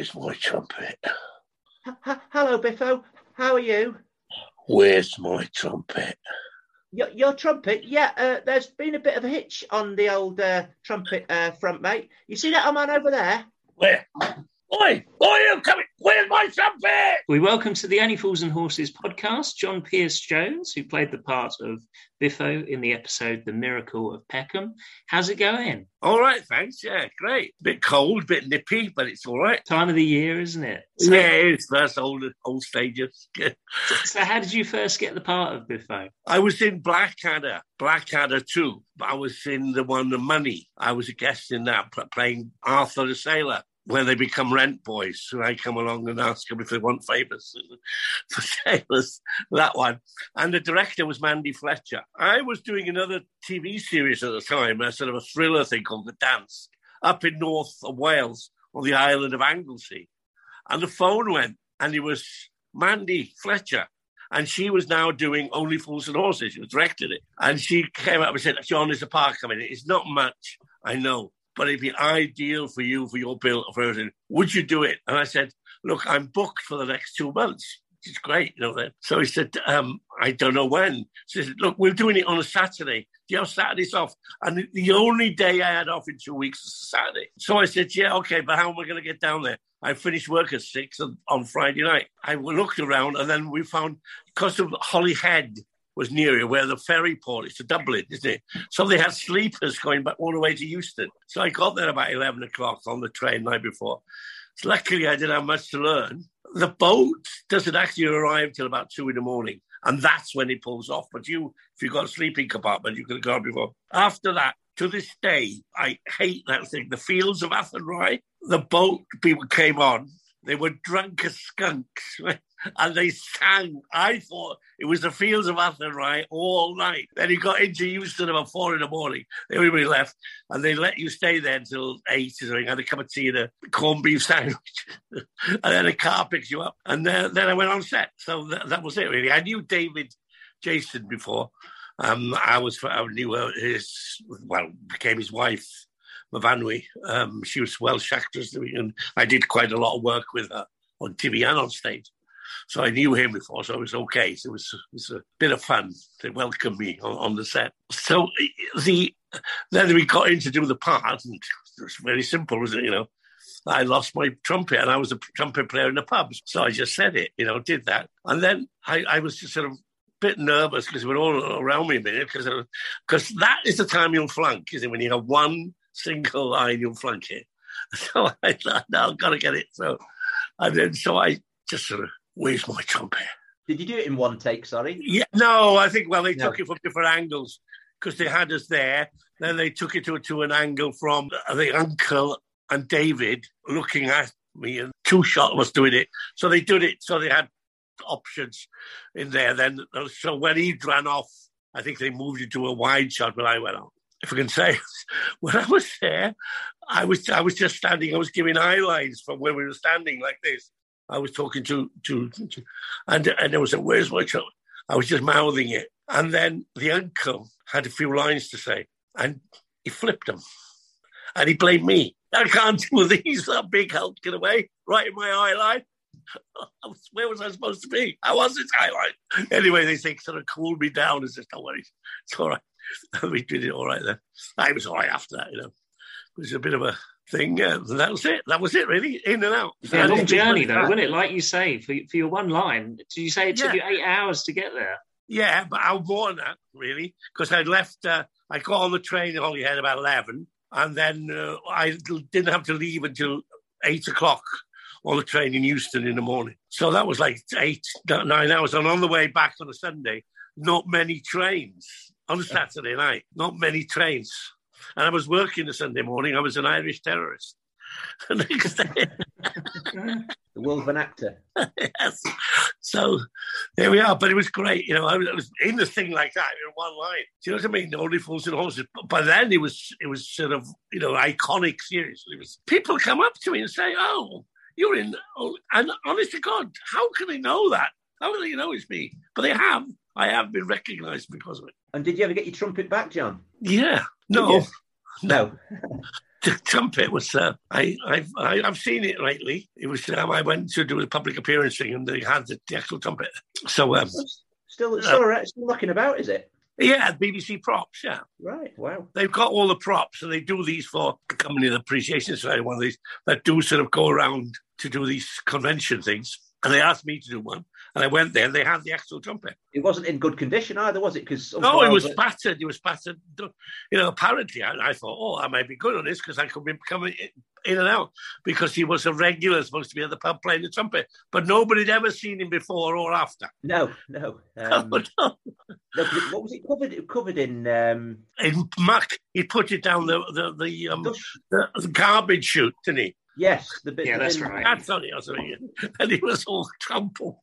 Where's my trumpet? H- hello, Biffo. How are you? Where's my trumpet? Your, your trumpet? Yeah, uh, there's been a bit of a hitch on the old uh, trumpet uh, front, mate. You see that man over there? Where? Oi! Oi, you coming? Where's my trumpet? We welcome to the Only Fools and Horses podcast John Pierce Jones, who played the part of Biffo in the episode The Miracle of Peckham. How's it going? All right, thanks. Yeah, great. A Bit cold, a bit nippy, but it's all right. Time of the year, isn't it? So, yeah, it is. That's old, old stages. so, how did you first get the part of Biffo? I was in Blackadder, Blackadder 2. I was in the one, The Money. I was a guest in that, playing Arthur the Sailor when they become rent boys, and I come along and ask them if they want favours for sailors. That one, and the director was Mandy Fletcher. I was doing another TV series at the time, a sort of a thriller thing called The Dance, up in North Wales on the island of Anglesey, and the phone went, and it was Mandy Fletcher. And she was now doing Only Fools and Horses. She was directed it. And she came up and said, John, there's a part coming. It's not much, I know but it'd be ideal for you for your bill version. Would you do it? And I said, look, I'm booked for the next two months. It's great, you know. So he said, um, I don't know when. So he said, look, we're doing it on a Saturday. Do you have Saturdays off? And the only day I had off in two weeks was Saturday. So I said, yeah, okay, but how am I going to get down there? I finished work at six on, Friday night. I looked around and then we found, because of Holyhead, was near here, where the ferry port is to Dublin, isn't it? So they had sleepers going back all the way to Euston. So I got there about 11 o'clock on the train the night before. So luckily, I didn't have much to learn. The boat doesn't actually arrive till about two in the morning. And that's when it pulls off. But you, if you've got a sleeping compartment, you can go before. After that, to this day, I hate that thing. The fields of Athenry, the boat people came on, they were drunk as skunks. and they sang. I thought it was the fields of Athenry all night. Then he got into Euston about four in the morning. Everybody left, and they let you stay there until eight or something. Had a cup of tea and a corned beef sandwich, and then a car picks you up, and then, then I went on set. So that, that was it. Really, I knew David Jason before. Um, I was I knew his well became his wife. Myfanwy. Um, she was Welsh actress, and I did quite a lot of work with her on TV and on stage. So I knew him before, so it was okay. So it was, it was a bit of fun. They welcomed me on, on the set. So the then we got in to do the part, and it was very simple, wasn't it? You know, I lost my trumpet, and I was a trumpet player in the pubs, so I just said it. You know, did that, and then I, I was just sort of a bit nervous because we're all around me a minute because because that is the time you'll flunk, is it? When you have one single line, you'll flunk it. So I thought, no, I've got to get it. So and then so I just sort of where's my trumpet? Did you do it in one take? Sorry. Yeah, no, I think well they no. took it from different angles because they had us there. Then they took it to, to an angle from the uncle and David looking at me, and two shot was doing it. So they did it. So they had options in there. Then so when he ran off, I think they moved it to a wide shot when I went on. If I can say, when I was there, I was I was just standing. I was giving eye lines from where we were standing like this. I was talking to, to, to and, and there was like, where's my child? I was just mouthing it. And then the uncle had a few lines to say and he flipped them and he blamed me. I can't do these. That big help get away right in my eye line. Where was I supposed to be? I was its line. Anyway, they think sort of cooled me down and said, don't worry, it's all right. We did it all right then. I was all right after that, you know. It was a bit of a thing. Yeah, that was it. That was it, really. In and out. Yeah, long journey though, wasn't it? Like you say, for for your one line, did you say it took yeah. you eight hours to get there? Yeah, but I was more that, really, because I left. Uh, I got on the train in Holyhead about eleven, and then uh, I didn't have to leave until eight o'clock on the train in Euston in the morning. So that was like eight, nine hours. And on the way back on a Sunday, not many trains. On a Saturday night, not many trains and I was working the Sunday morning. I was an Irish terrorist. the Wolven actor. yes. So there we are. But it was great. You know, I was, I was, in the thing like that in one line. Do you know what I mean? Only fools and horses. But by then it was it was sort of you know iconic. Seriously, it was people come up to me and say, "Oh, you're in." Oh, and honest to God, how can they know that? How can they know it's me? But they have. I have been recognised because of it. And did you ever get your trumpet back, John? Yeah. No. No. the trumpet was uh, I, I've I, have i have seen it lately. It was um, I went to do a public appearance thing and they had the, the actual trumpet. So um, still still, uh, still looking about, is it? Yeah, BBC props. Yeah, right. Wow, they've got all the props, and they do these for the Company of Appreciation Society. One of these that do sort of go around to do these convention things, and they asked me to do one. And I went there, and they had the actual trumpet. It wasn't in good condition either, was it? Because no, it was it... battered. It was battered. You know, apparently, I, I thought, oh, I might be good on this because I could be coming in and out because he was a regular, supposed to be at the pub playing the trumpet, but nobody had ever seen him before or after. No, no. Um, no, no. no what was it covered? Covered in um... in muck. He put it down the the the, um, the garbage chute, didn't he? Yes, the bit. Yeah, that's in, right. That's on it, and he was all crumpled.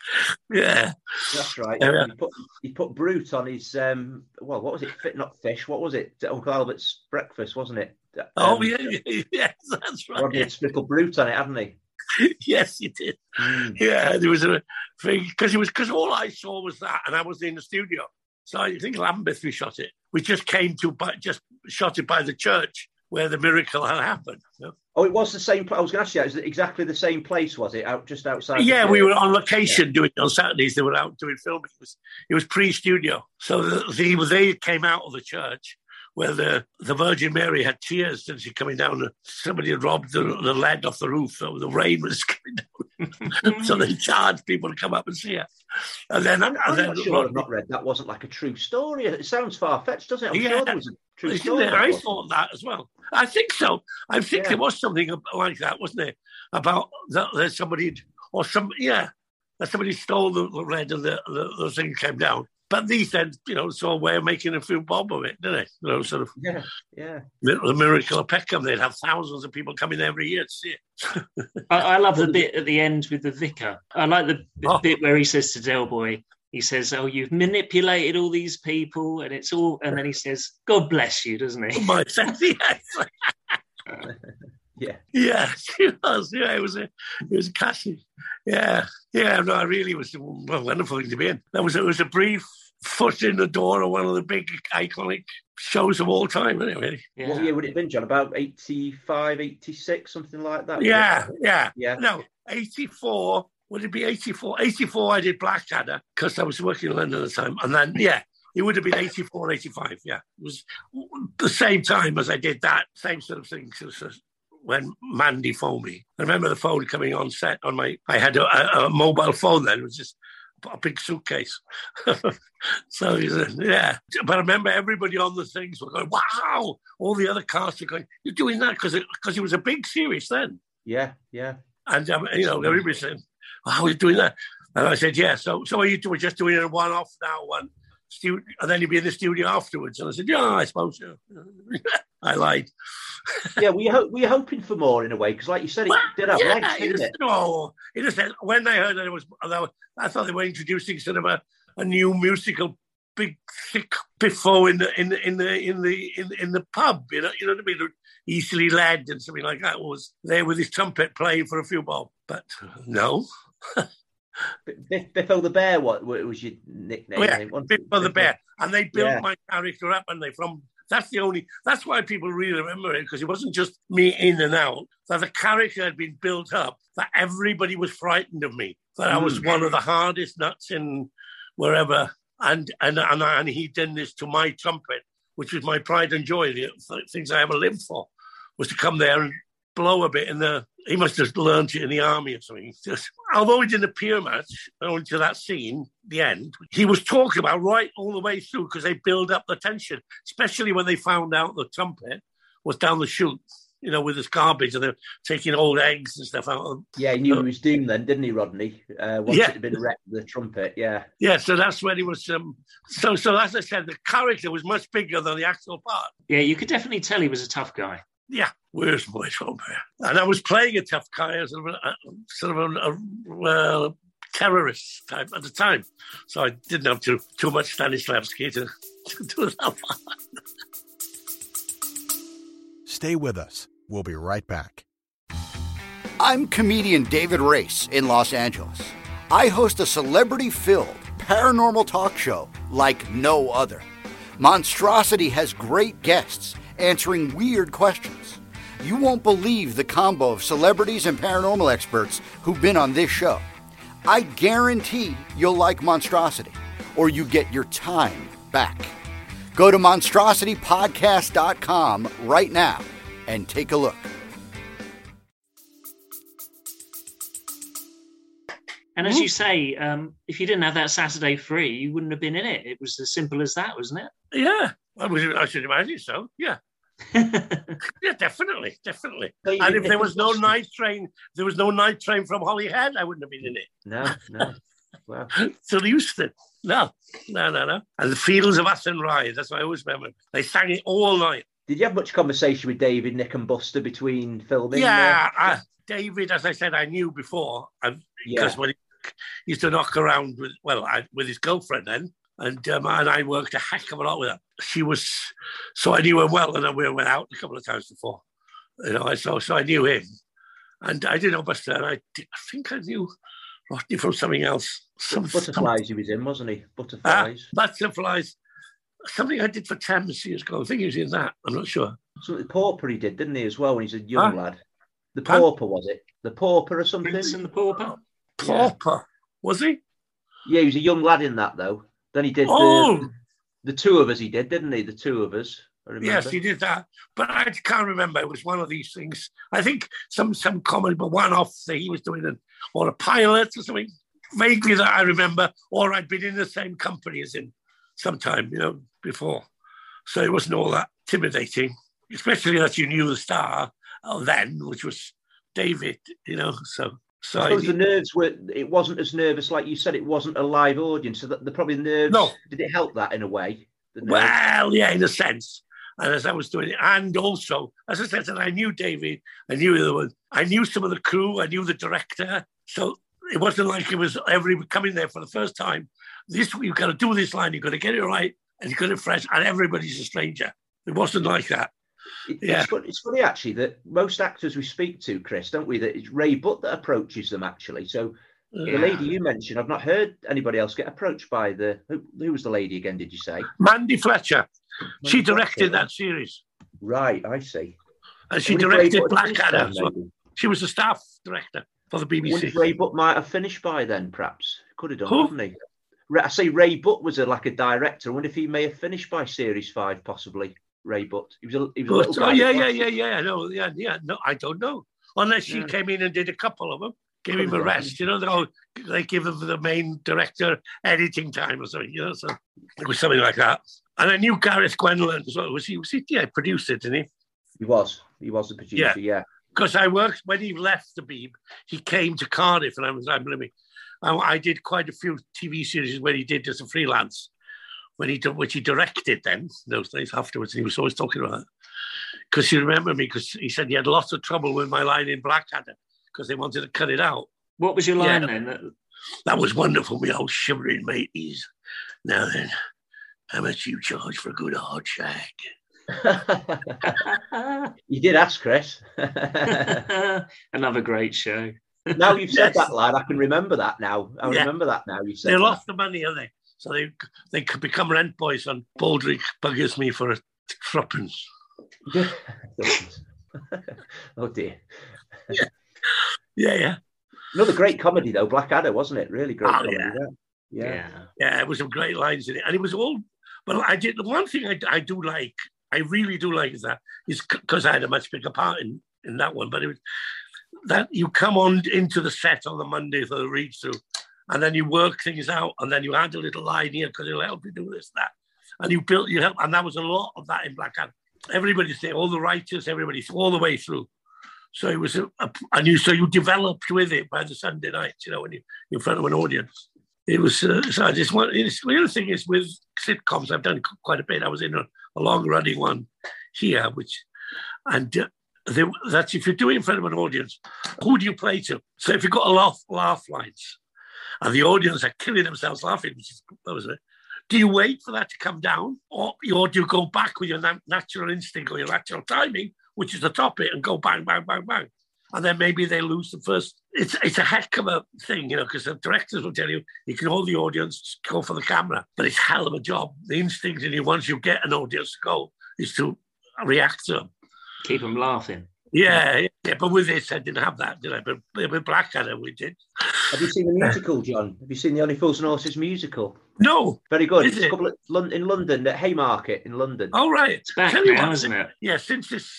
Yeah, that's right. Yeah. He, put, he put Brut on his. Um, well, what was it? Fit not fish. What was it? Uncle Albert's breakfast, wasn't it? Oh, um, oh yeah, yes, that's right. Rodney had sprinkled Brut on it, hadn't he? yes, he did. Mm. Yeah, there was a thing because it was because all I saw was that, and I was in the studio. So I think Lambeth we shot it. We just came to, but just shot it by the church where the miracle had happened. You know? Oh, it was the same. Place. I was going to ask you, is it exactly the same place? Was it out just outside? Yeah, we were on location yeah. doing on Saturdays. They were out doing filming. It was, it was pre-studio, so the, the, they came out of the church where the, the Virgin Mary had tears since she coming down. Somebody had robbed the, the lead off the roof, so the rain was coming down. so they mm. charged people to come up and see her. And then, I'm, and then, not sure I've not read that wasn't like a true story. It sounds far fetched, doesn't it? I'm yeah, sure was a true story. I thought that as well. I think so. I think yeah. there was something like that, wasn't there? About that, that somebody or some yeah, that somebody stole the, the lead and the, the, the thing came down. But these then, you know, saw a way of making a few bob of it, didn't it? You know, sort of. Yeah, yeah. The miracle of Peckham, they'd have thousands of people coming every year to see it. I, I, love the bit at the end with the vicar. I like the, the oh. bit where he says to Del Boy, he says, "Oh, you've manipulated all these people, and it's all." And then he says, "God bless you," doesn't he? Oh, my yes. yeah, yeah, it was. Yeah, it was a, it was a catchy. Yeah, yeah. No, it really was a wonderful thing to be in. That was it was a brief foot in the door of one of the big iconic shows of all time, anyway. Yeah. What year would it have been, John? About 85, 86, something like that? Yeah, yeah. Yeah. No, 84. Would it be 84? 84, I did Blackadder because I was working in London at the time. And then, yeah, it would have been 84, 85. Yeah. It was the same time as I did that, same sort of thing when Mandy phoned me. I remember the phone coming on set on my, I had a, a mobile phone then, it was just a big suitcase. so he said, yeah. But I remember everybody on the things were going, wow. All the other cast were going, you're doing that because it, cause it was a big series then. Yeah, yeah. And, um, you know, everybody said, how are you doing that? And I said, yeah. So, so are you doing, just doing it a one off now, one studio, and then you'd be in the studio afterwards? And I said, yeah, I suppose so. I lied. yeah, we ho- we hoping for more in a way because, like you said, it well, did have yeah, legs, didn't it? No, it just when I heard that it was, I thought they were introducing sort of a, a new musical, big thick Biffo in the in the in the in the in, in the pub. You know, you know what I mean? Easily led and something like that was there with his trumpet playing for a few bob. But uh, no. Biff, Biffo the Bear, what, what was your nickname? Oh, yeah, Biffo the Bear. And they built yeah. my character up, and they from that's the only. That's why people really remember it because it wasn't just me in and out. That the character had been built up. That everybody was frightened of me. That mm. I was hmm. one of the hardest nuts in wherever. And and and, and he did this to my trumpet, which was my pride and joy. The things I ever lived for was to come there and blow a bit in the. He must have learned it in the army or something. Just, although he didn't appear much, only to that scene, the end, he was talking about right all the way through because they build up the tension, especially when they found out the trumpet was down the chute. You know, with his garbage and they're taking old eggs and stuff out. Yeah, he knew he was doomed then, didn't he, Rodney? Uh, once yeah. it had been wrecked, the trumpet, yeah. Yeah, so that's when he was. Um, so, so as I said, the character was much bigger than the actual part. Yeah, you could definitely tell he was a tough guy yeah, where's my phone And I was playing a tough guy as a, a sort of a, a terrorist type at the time. So I didn't have too, too much Stanislavski to, to do that Stay with us. We'll be right back. I'm comedian David Race in Los Angeles. I host a celebrity filled paranormal talk show like no other. Monstrosity has great guests answering weird questions You won't believe the combo of celebrities and paranormal experts who've been on this show. I guarantee you'll like Monstrosity, or you get your time back. Go to monstrositypodcast.com right now and take a look. And as you say, um, if you didn't have that Saturday free, you wouldn't have been in it. It was as simple as that, wasn't it? Yeah, I, was, I should imagine so. Yeah. Yeah, definitely, definitely. and if there was no night train, there was no night train from Holyhead, I wouldn't have been in it. No, no. Wow. to Euston. No, no, no, no. And the Fields of Athenry, that's what I always remember. They sang it all night. Did you have much conversation with David, Nick, and Buster between filming? Yeah, uh, David, as I said, I knew before, because yeah. when he used to knock around with, well, I, with his girlfriend then, and um, and I worked a heck of a lot with her. She was, so I knew her well, and we went out a couple of times before, you know. So so I knew him, and I didn't know Buster. And I, did, I think I knew Rodney from something else. Some, butterflies some, he was in, wasn't he? Butterflies. Uh, butterflies. Something I did for Thames years ago. I think he was in that. I'm not sure. Something Pauper he did, didn't he, as well, when he's a young huh? lad? The Pauper, was it? The Pauper or something? Prince and the Pauper? Pauper. Yeah. Was he? Yeah, he was a young lad in that, though. Then he did oh. the, the two of us, he did, didn't he? The two of us. Yes, he did that, but I can't remember. It was one of these things. I think some some comedy, but one off that he was doing, an, or a pilot or something. Vaguely that I remember, or I'd been in the same company as him sometime, you know, before. So it wasn't all that intimidating, especially that you knew the star uh, then, which was David, you know. So so I suppose the nerves were. It wasn't as nervous, like you said. It wasn't a live audience, so that the probably nerves. No. Did it help that in a way? Well, yeah, in a sense. And as I was doing it, and also, as I said, and I knew David, I knew the one, I knew some of the crew, I knew the director. So it wasn't like it was every coming there for the first time. This you've got to do this line, you've got to get it right, and you've got it fresh, and everybody's a stranger. It wasn't like that. It, yeah. It's, funny, it's, funny, actually that most actors we speak to, Chris, don't we? That it's Ray Butt that approaches them actually. So yeah. the lady you mentioned, I've not heard anybody else get approached by the who, who was the lady again? Did you say Mandy Fletcher? Mandy she directed Fletcher. that series. Right, I see. And she directed Blackadder. So she was the staff director for the BBC. Wonder Ray Butt might have finished by then, perhaps. Could have done, Who? couldn't he? I say Ray Butt was a, like a director. I wonder if he may have finished by series five, possibly. Ray Butt. He was a, he was but, a oh yeah, yeah, yeah, yeah. No, yeah, yeah. No, I don't know. Unless she yeah. came in and did a couple of them, gave him a rest. You know, they, all, they give him the main director editing time or something. You know, so it was something like that. And I knew Gareth Gwenlan as well. Was he? Was he? Yeah, produced it, didn't he? He was. He was the producer. Yeah. yeah. Because I worked when he left the Beeb, he came to Cardiff, and I was I'm living. I did quite a few TV series where he did as a freelance when he which he directed then those days afterwards. he was always talking about that because he remembered me because he said he had lots of trouble with my line in Blackadder because they wanted to cut it out. What was your line yeah, then? That... that was wonderful. Me old shivering mateys. Now then, how much you charge for a good hard shag? you did ask, Chris. Another great show. now you've said yes. that, lad, I can remember that now. I yeah. remember that now. You said they lost the money, are they? So they they could become rent boys, and Baldrick buggers me for a threepence. oh dear. Yeah. yeah, yeah. Another great comedy though, Blackadder, wasn't it? Really great oh, comedy. Yeah. yeah. yeah, yeah, it was some great lines in it, and it was all. But I did the one thing I, I do like, I really do like is that is because I had a much bigger part in in that one, but it was that you come on into the set on the Monday for the read through, and then you work things out, and then you add a little line here because it'll help you do this, that, and you build you help, and that was a lot of that in Blackadder. Everybody's there, all the writers, everybody, all the way through. So it was, a, a, and you so you developed with it by the Sunday night, you know, when you in front of an audience. It was. Uh, so I just want. The other thing is with sitcoms, I've done quite a bit. I was in a, a long running one here, which, and uh, that's if you're doing in front of an audience, who do you play to? So if you've got a laugh, laugh lines, and the audience are killing themselves laughing, which is that was it. Do you wait for that to come down, or, or do you go back with your natural instinct or your natural timing, which is to top it and go bang, bang, bang, bang? And then maybe they lose the first. It's it's a heck of a thing, you know, because the directors will tell you you can hold the audience, go for the camera, but it's hell of a job. The instinct in you once you get an audience to go is to react to them. Keep them laughing. Yeah, yeah, but with this, I didn't have that, did I? But with Blackadder, we did. Have you seen the musical, John? Have you seen the Only Fools and Horses musical? No. Very good. Is it's it? a couple of, in London, at Haymarket in London. All right. It's back Tell you now, what, isn't it? Yeah, since this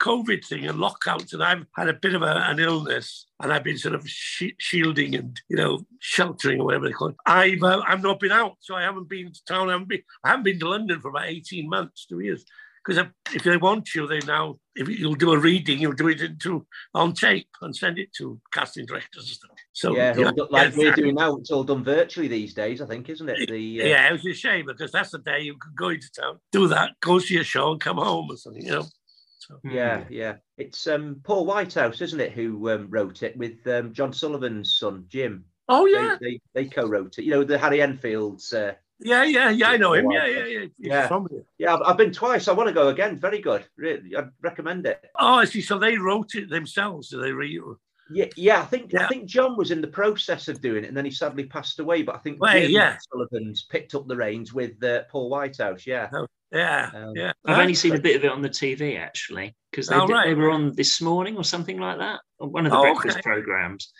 COVID thing and lockouts, and I've had a bit of a, an illness, and I've been sort of shi shielding and you know sheltering or whatever they call it. I've uh, I've not been out, so I haven't been to town. I haven't been I haven't been to London for about eighteen months, two years. Because if, if they want you, they now if you'll do a reading, you'll do it into on tape and send it to casting directors and stuff. So yeah, yeah, like yeah, we're doing now, it's all done virtually these days, I think, isn't it? The uh, yeah, it was a shame because that's the day you could go into town, do that, go see a show, and come home or something, you know. So Yeah, yeah. It's um, Paul Whitehouse, isn't it, who um, wrote it with um, John Sullivan's son, Jim. Oh They- yeah, They, they, co-wrote it. You know, the Harry Enfield's. Uh, yeah, yeah, yeah. I know him. Yeah, yeah, yeah. He's Yeah. from here. yeah, I've, I've been twice. I want to go again. Very good. Really, I'd recommend it. Oh, I see. So they wrote it themselves. Did they read? it? Yeah, yeah. I think I think John was in the process of doing it, and then he sadly passed away. But I think Well, Jim yeah. Sullivan's picked up the reins with uh, Paul Whitehouse. Yeah, Yeah, Um, yeah. I've only seen a bit of it on the TV actually, because they, Oh, right. they were on this morning or something like that, on one of the Oh, breakfast okay. programs.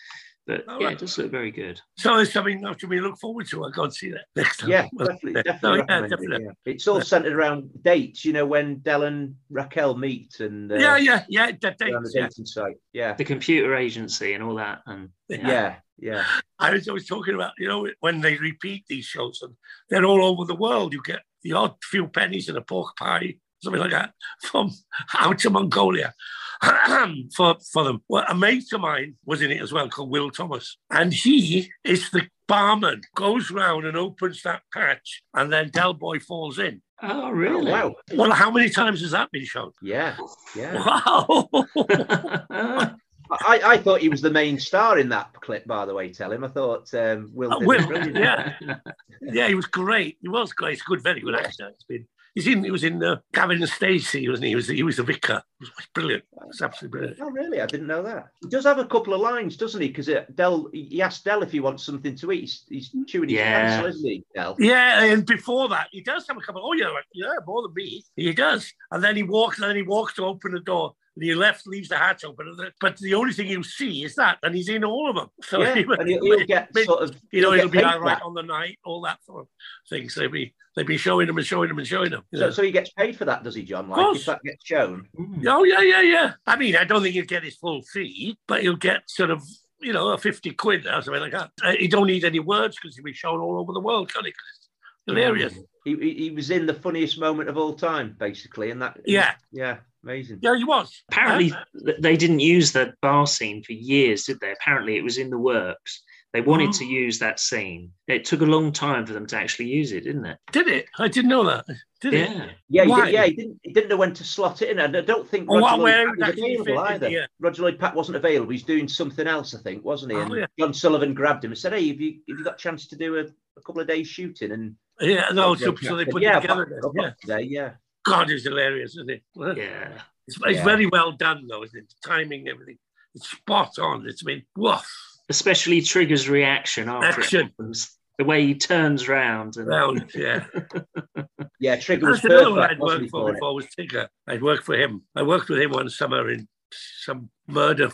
But Oh, yeah, right. it does look very good. So it's something else we look forward to. I can't see that next time. yeah, Well, definitely, definitely. Oh, yeah, recommend it, definitely. yeah. It's all centered around dates. You know, when Del and Raquel meet and uh, Yeah, yeah, yeah. That they're on the dates, yeah. dating site. Yeah, The computer agency and all that, and yeah, yeah. I was always talking about, you know, when they repeat these shows and they're all over the world. You get the odd few pennies and a pork pie, something like that, from out to Mongolia for for them. Well, a mate of mine was in it as well, called Will Thomas, and he is the barman. Goes round and opens that patch, and then Del Boy falls in. oh Oh, really? wow. Well, how many times has that been shown? Yeah, yeah. Wow! I, I thought he was the main star in that clip. By the way, tell him. I thought um, Will. Uh, Will, yeah. yeah, he was great. He was great. He's a good, very good actor. It's been. He's in. He was in uh, Gavin and Stacey, wasn't he? He was. He was the vicar. It was brilliant. It's absolutely brilliant. Oh, really? I didn't know that. He does have a couple of lines, doesn't he? Because Del, he asked Del if he wants something to eat. He's, he's chewing his Yeah. pencil, isn't he, Del? Yeah, and before that, he does have a couple. Oh yeah, like, yeah, more than me. He does, and then he walks, and then he walks to open the door, and he left, leaves the hatch open. But the only thing you see is that, and he's in all of them. So Yeah, he, and he'll, he'll get sort of. you know, he'll he'll be paid all for right on the night, all that sort of things. They'd be they'd be showing him and showing him and showing him. So, know. so he gets paid for that, does he, John? Like course. if that gets shown. Mm. Oh yeah, yeah, yeah. I mean, I don't think he'll get his full fee, but he'll get sort of, you know, a fifty quid or something like that. Uh, he don't need any words because he'll be shown all over the world, can he? 'Cause it's hilarious. He, he, he was in the funniest moment of all time, basically, and that. Yeah. Yeah, amazing. Yeah, he was. Apparently, th- they didn't use that bar scene for years, did they? Apparently, it was in the works. They wanted Mm. to use that scene. It took a long time for them to actually use it, didn't it? did it? I didn't know that. Did it? Yeah. Yeah, he did, yeah, he didn't. He didn't know when to slot it in, and I don't think Oh, Roger what- Lloyd where Pack was actually fit available in either. here? Roger Lloyd Pack wasn't available. He's doing something else, I think, wasn't he? Oh, And yeah. John Sullivan grabbed him and said, "Hey, have you have you got a chance to do a, a couple of days shooting?" And Yeah, no, so, so they put yeah, it together. Then, oh, Yeah. today, yeah. God, it's hilarious, isn't it? Yeah. It's, it's Yeah. very well done, though, isn't it? The timing, everything. It's spot on. It's been woof. Especially Trigger's reaction after Action. it happens. The way he turns round and Round, yeah. Yeah, Trigger was That's another one perfect. I'd worked for before was Trigger. I'd worked for him. I worked with him one summer in some murder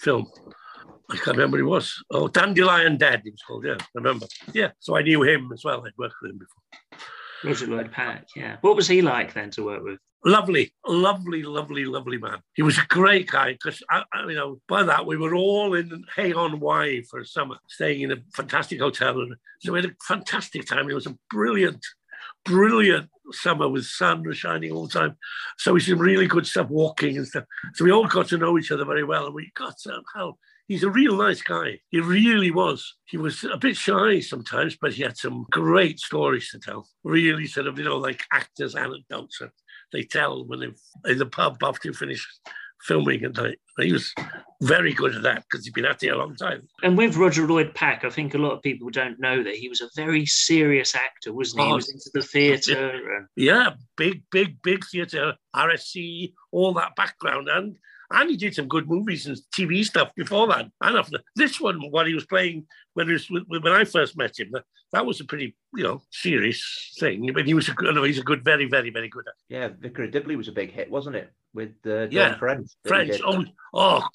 film. I can't remember what it was. Oh, Dandelion Dead, it was called. Yeah, I remember. Yeah, so I knew him as well. I'd worked with him before. Roger Lloyd Pack. Yeah. What was he like then to work with? Lovely, lovely, lovely, lovely man. He was a great guy because, I, I, you know, by that we were all in Hay on Wye for a summer, staying in a fantastic hotel. And so we had a fantastic time. It was a brilliant, brilliant summer with sun shining all the time. So we did really good stuff walking and stuff. So we all got to know each other very well. And we got somehow, he's a real nice guy. He really was. He was a bit shy sometimes, but he had some great stories to tell. Really sort of, you know, like actors' anecdotes that they tell when they're in the pub after you finish filming at night. He was very good at that because he'd been at it a long time. And with Roger Lloyd Pack, I think a lot of people don't know that he was a very serious actor, wasn't he? He Oh, was into the theatre and Yeah, big, big, big theatre, RSC, all that background, and And he did some good movies and TV stuff before that. And after this one, what he was playing when he was when I first met him, that, that was a pretty you know serious thing. But he was a good, he's a good, very, very, very good. Actor. Yeah, Vicar of Dibley was a big hit, wasn't it? With uh, yeah, French. French. Oh, oh,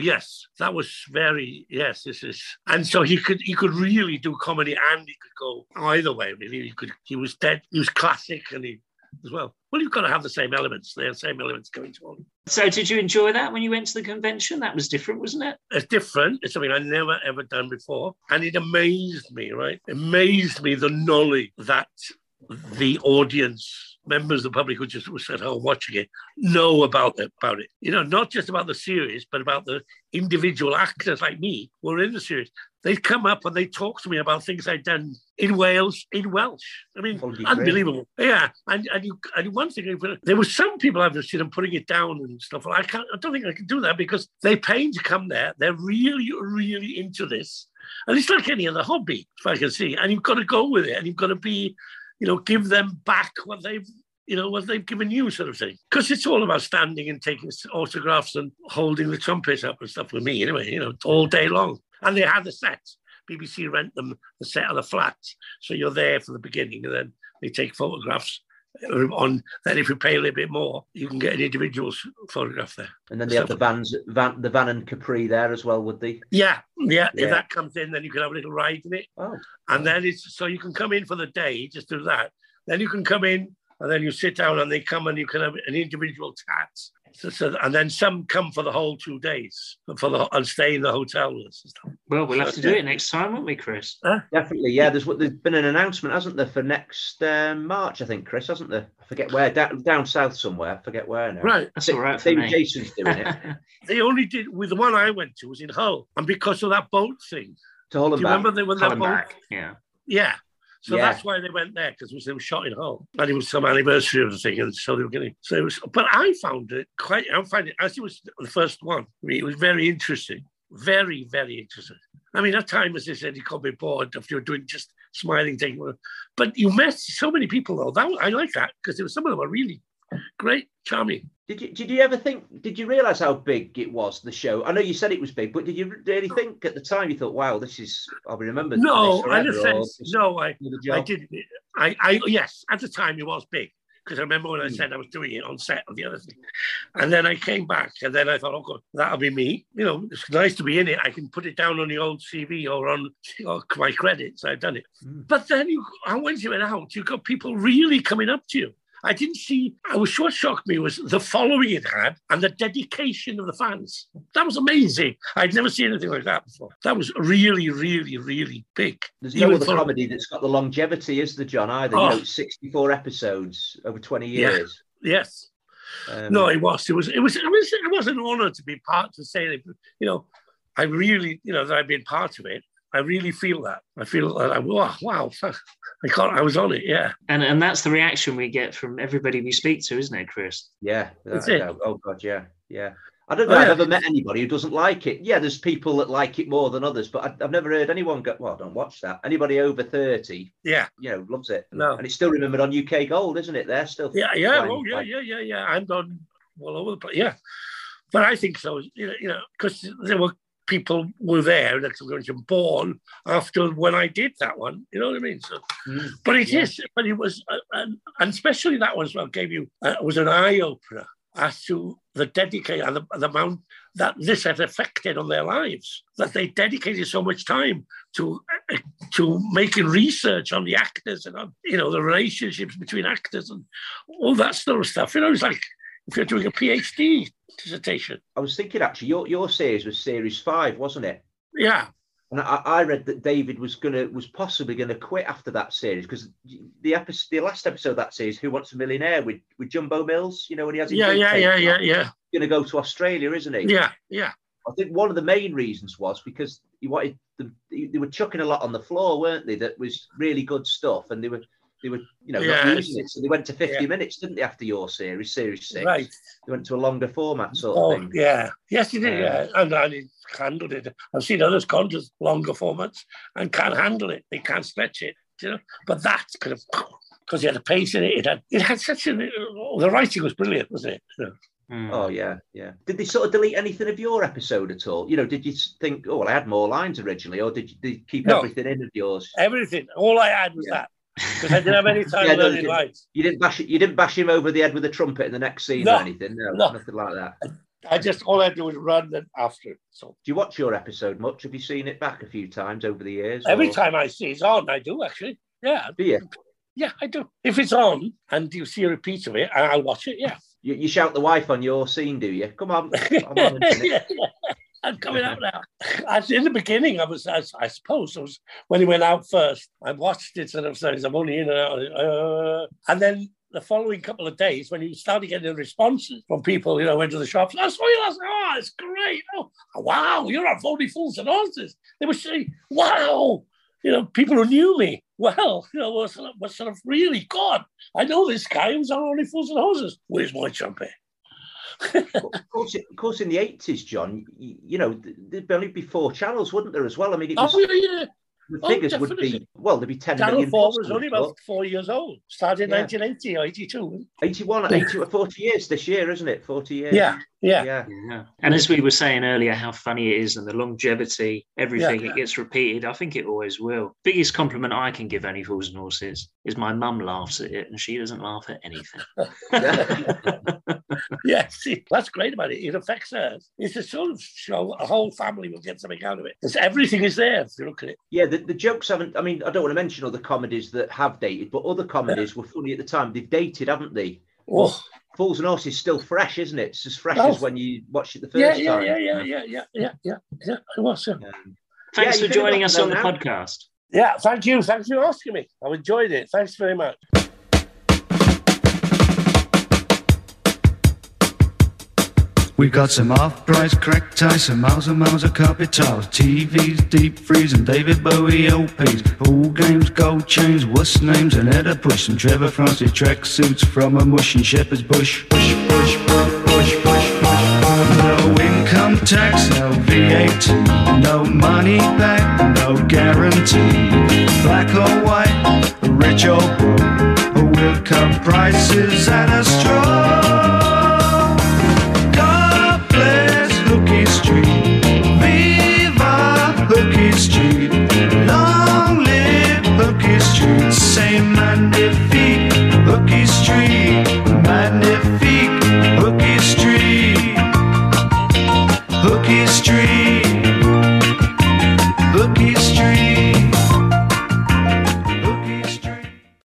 yes, that was very yes. This is, and so he could he could really do comedy and he could go either way. Really, he could. He was dead. He was classic, and he as well. Well, you've got to have the same elements. The same elements going to all. So, did you enjoy that when you went to the convention? That was different, wasn't it? It's different. It's something I never ever done before, and it amazed me. Right, amazed me the knowledge that the audience members of the public who just was at home watching it know about it, about it. You know, not just about the series, but about the individual actors like me who are in the series. They'd come up and they talk to me about things I'd done in Wales in Welsh. I mean, unbelievable. Great. Yeah, and and, you, and one thing uh, there were some people I've just seen them putting it down and stuff. I can't. I don't think I can do that because they pay to come there. They're really, really into this. And it's like any other hobby, if I can see. And you've got to go with it, and you've got to be you know, give them back what they've you know, what they've given you, sort of thing. Because it's all about standing and taking autographs and holding the trumpet up and stuff with me, anyway, you know, all day long. And they had the set. BBC rent them the set of the flats. So you're there for the beginning and then they take photographs on then if you pay a little bit more you can get an individual photograph there. And then they have the vans van the van and capri there as well would they yeah, yeah yeah. if that comes in then you can have a little ride in it. Oh. And then it's so you can come in for the day just do that. Then you can come in and then you sit down and they come and you can have an individual chat so, so, and then some come for the whole two days for the and stay in the hotel Well, we'll have to do it next time, won't we, Chris? Huh? Definitely, yeah. There's there's been an announcement, hasn't there, for next um, March? I think, Chris, hasn't there? I forget where down, down south somewhere. I forget where now. Right, that's all right. David Jason's doing it. they only did with the one I went to was in Hull, and because of that boat thing. To Hull Do you back. remember they were that boat? Back. Yeah. Yeah. So yeah. that's why they went there because they were shot in Hull, and it was some anniversary of the thing, and so they were getting. So it was, but I found it quite. I find it as it was the first one. I mean, it was very interesting, very very interesting. I mean, at times as they said, you can't be bored if you're doing just smiling thing, but you met so many people though. That I like that because there was some of them are really great, charming. Did you did you ever think? Did you realise how big it was the show? I know you said it was big, but did you really think at the time you thought, "Wow, this is I'll be remembered"? No, in a sense, no, I I didn't. I I yes, at the time it was big because I remember when I hmm. said I was doing it on set of the other thing, and then I came back and then I thought, "Oh God, that'll be me." You know, it's nice to be in it. I can put it down on the old CV or on or my credits. I've done it, mm. but then you, when you went out, you've got people really coming up to you I didn't see. I was what shocked me was the following it had and the dedication of the fans. That was amazing. I'd never seen anything like that before. That was really, really, really big. There's no other comedy that's got the longevity, is the John? Either oh. you know, 64 episodes over 20 years. Yeah. Yes. Um, no, it was. It was. It was. It was. It was an honour to be part to say that. You know, I really, you know, that I've been part of it. I really feel that. I feel that. I, oh, wow, wow. I can't. I was on it. Yeah. And and that's the reaction we get from everybody we speak to, isn't it, Chris? Yeah. That's it. Oh God. Yeah. Yeah. I don't know. Oh, I've ever met anybody who doesn't like it. Yeah, there's people that like it more than others, but I, have never heard anyone go. Well, don't watch that. Anybody over thirty, yeah, you know, loves it. No, and it's still remembered on UK Gold, isn't it? They're still. Yeah, yeah, oh yeah, yeah, yeah, yeah. I'm done all over the place. Yeah, but I think so. You know, you know, because there were people were there that were born after when I did that one. You know what I mean? So, mm, but it yeah. is, but it was, uh, and, and, especially that one as well gave you uh, was an eye opener as to the dedication and the, the, amount that this had affected on their lives. That they dedicated so much time to uh, to making research on the actors and on you know the relationships between actors and all that sort of stuff. You know, it's like if you're doing a PhD dissertation. I was thinking actually, your your series was series five, wasn't it? Yeah. And I, I read that David was gonna was possibly gonna quit after that series because the episode, the last episode of that series, Who Wants a Millionaire, with with Jumbo Mills, you know, when he has yeah, yeah, yeah, yeah, yeah, gonna go to Australia, isn't he? Yeah, yeah. I think one of the main reasons was because he wanted the, they were chucking a lot on the floor, weren't they? That was really good stuff, and they were they were, you know, yeah. not using it. So they went to 50 yeah. minutes, didn't they, after your series, series six? Right. They went to a longer format sort oh, of thing. Yeah. Yes, you did. Um, yeah. And, and handled it. I've seen others gone to longer formats and can't handle it. They can't stretch it. You know? But that could have because he had a pace in it. It had it had such a the writing was brilliant, wasn't it? Mm. Oh yeah, yeah. Did they sort of delete anything of your episode at all? You know, did you think, oh, well, I had more lines originally, or did you, did you keep no. everything in of yours? Everything. All I had was yeah. that because I didn't have any time yeah, learning lines. You didn't bash you didn't bash him over the head with a trumpet in the next scene no, or anything. No, no, nothing like that. I, just all I do is run and after. It. So do you watch your episode much? Have you seen it back a few times over the years? Every or? time I see it's on, I do actually. Yeah. Do you? Yeah, I do. If it's on and you see a repeat of it, I'll watch it. Yeah. You, you shout the wife on your scene, do you? Come on. on I'm coming out now. As in the beginning, I was, I, I suppose, it was when he went out first. I watched it and I was saying, I'm only in and out. Uh, and then the following couple of days, when you started getting responses from people, you know, went to the shops, I saw you last. Oh, it's great. Oh, wow, you're on Only Fools and Horses. They were saying, wow, you know, people who knew me well, you know, was, was sort of really God. I know this guy who's on Only Fools and Horses. Where's my trumpet? Of course, of course, in the eighties, John, you, you, know, there'd only be four channels, wouldn't there, as well? I mean, it oh, was, oh, yeah, yeah the oh, figures would be well, there'd be 10 Channel million 4 was only about four years old. Started in yeah. 1980 or 82. 81, 80, 40 years this year, isn't it? 40 years. Yeah, yeah. Yeah. yeah. And as we were saying earlier, how funny it is and the longevity, everything, yeah. it gets repeated. I think it always will. Biggest compliment I can give Only Fools and Horses is my mum laughs at it and she doesn't laugh at anything. yeah, see, that's great about it. It affects her. It's a sort of show a whole family will get something out of it. It's, everything is there if you look at it. Yeah, the, the jokes haven't, I mean, I don't want to mention other comedies that have dated, but other comedies yeah. were funny at the time. They've dated, haven't they? Oh. Fools and Horses is still fresh, isn't it? It's as fresh oh. as when you watched it the first yeah, time. Yeah, yeah, yeah, yeah, yeah, yeah, yeah. It was. Yeah. Um, Thanks yeah, for joining us on the now. podcast. Yeah, thank you. Thanks for asking me. I've enjoyed it. Thanks very much. We got some off-price crack ties, some miles and miles of carpet tiles, TVs, deep freeze, and David Bowie LPs. Pool games, gold chains, what's names, and Etta Push, and Trevor Francis track suits from a mush and Shepherd's Bush. Push, push, push, push, push, push. No income tax, no VAT, no money back, no guarantee. Black or white, rich or poor, we'll cut prices at a straw. Street. Viva Hooky Street. Long live Hooky Street. Same man defeat Hooky Street.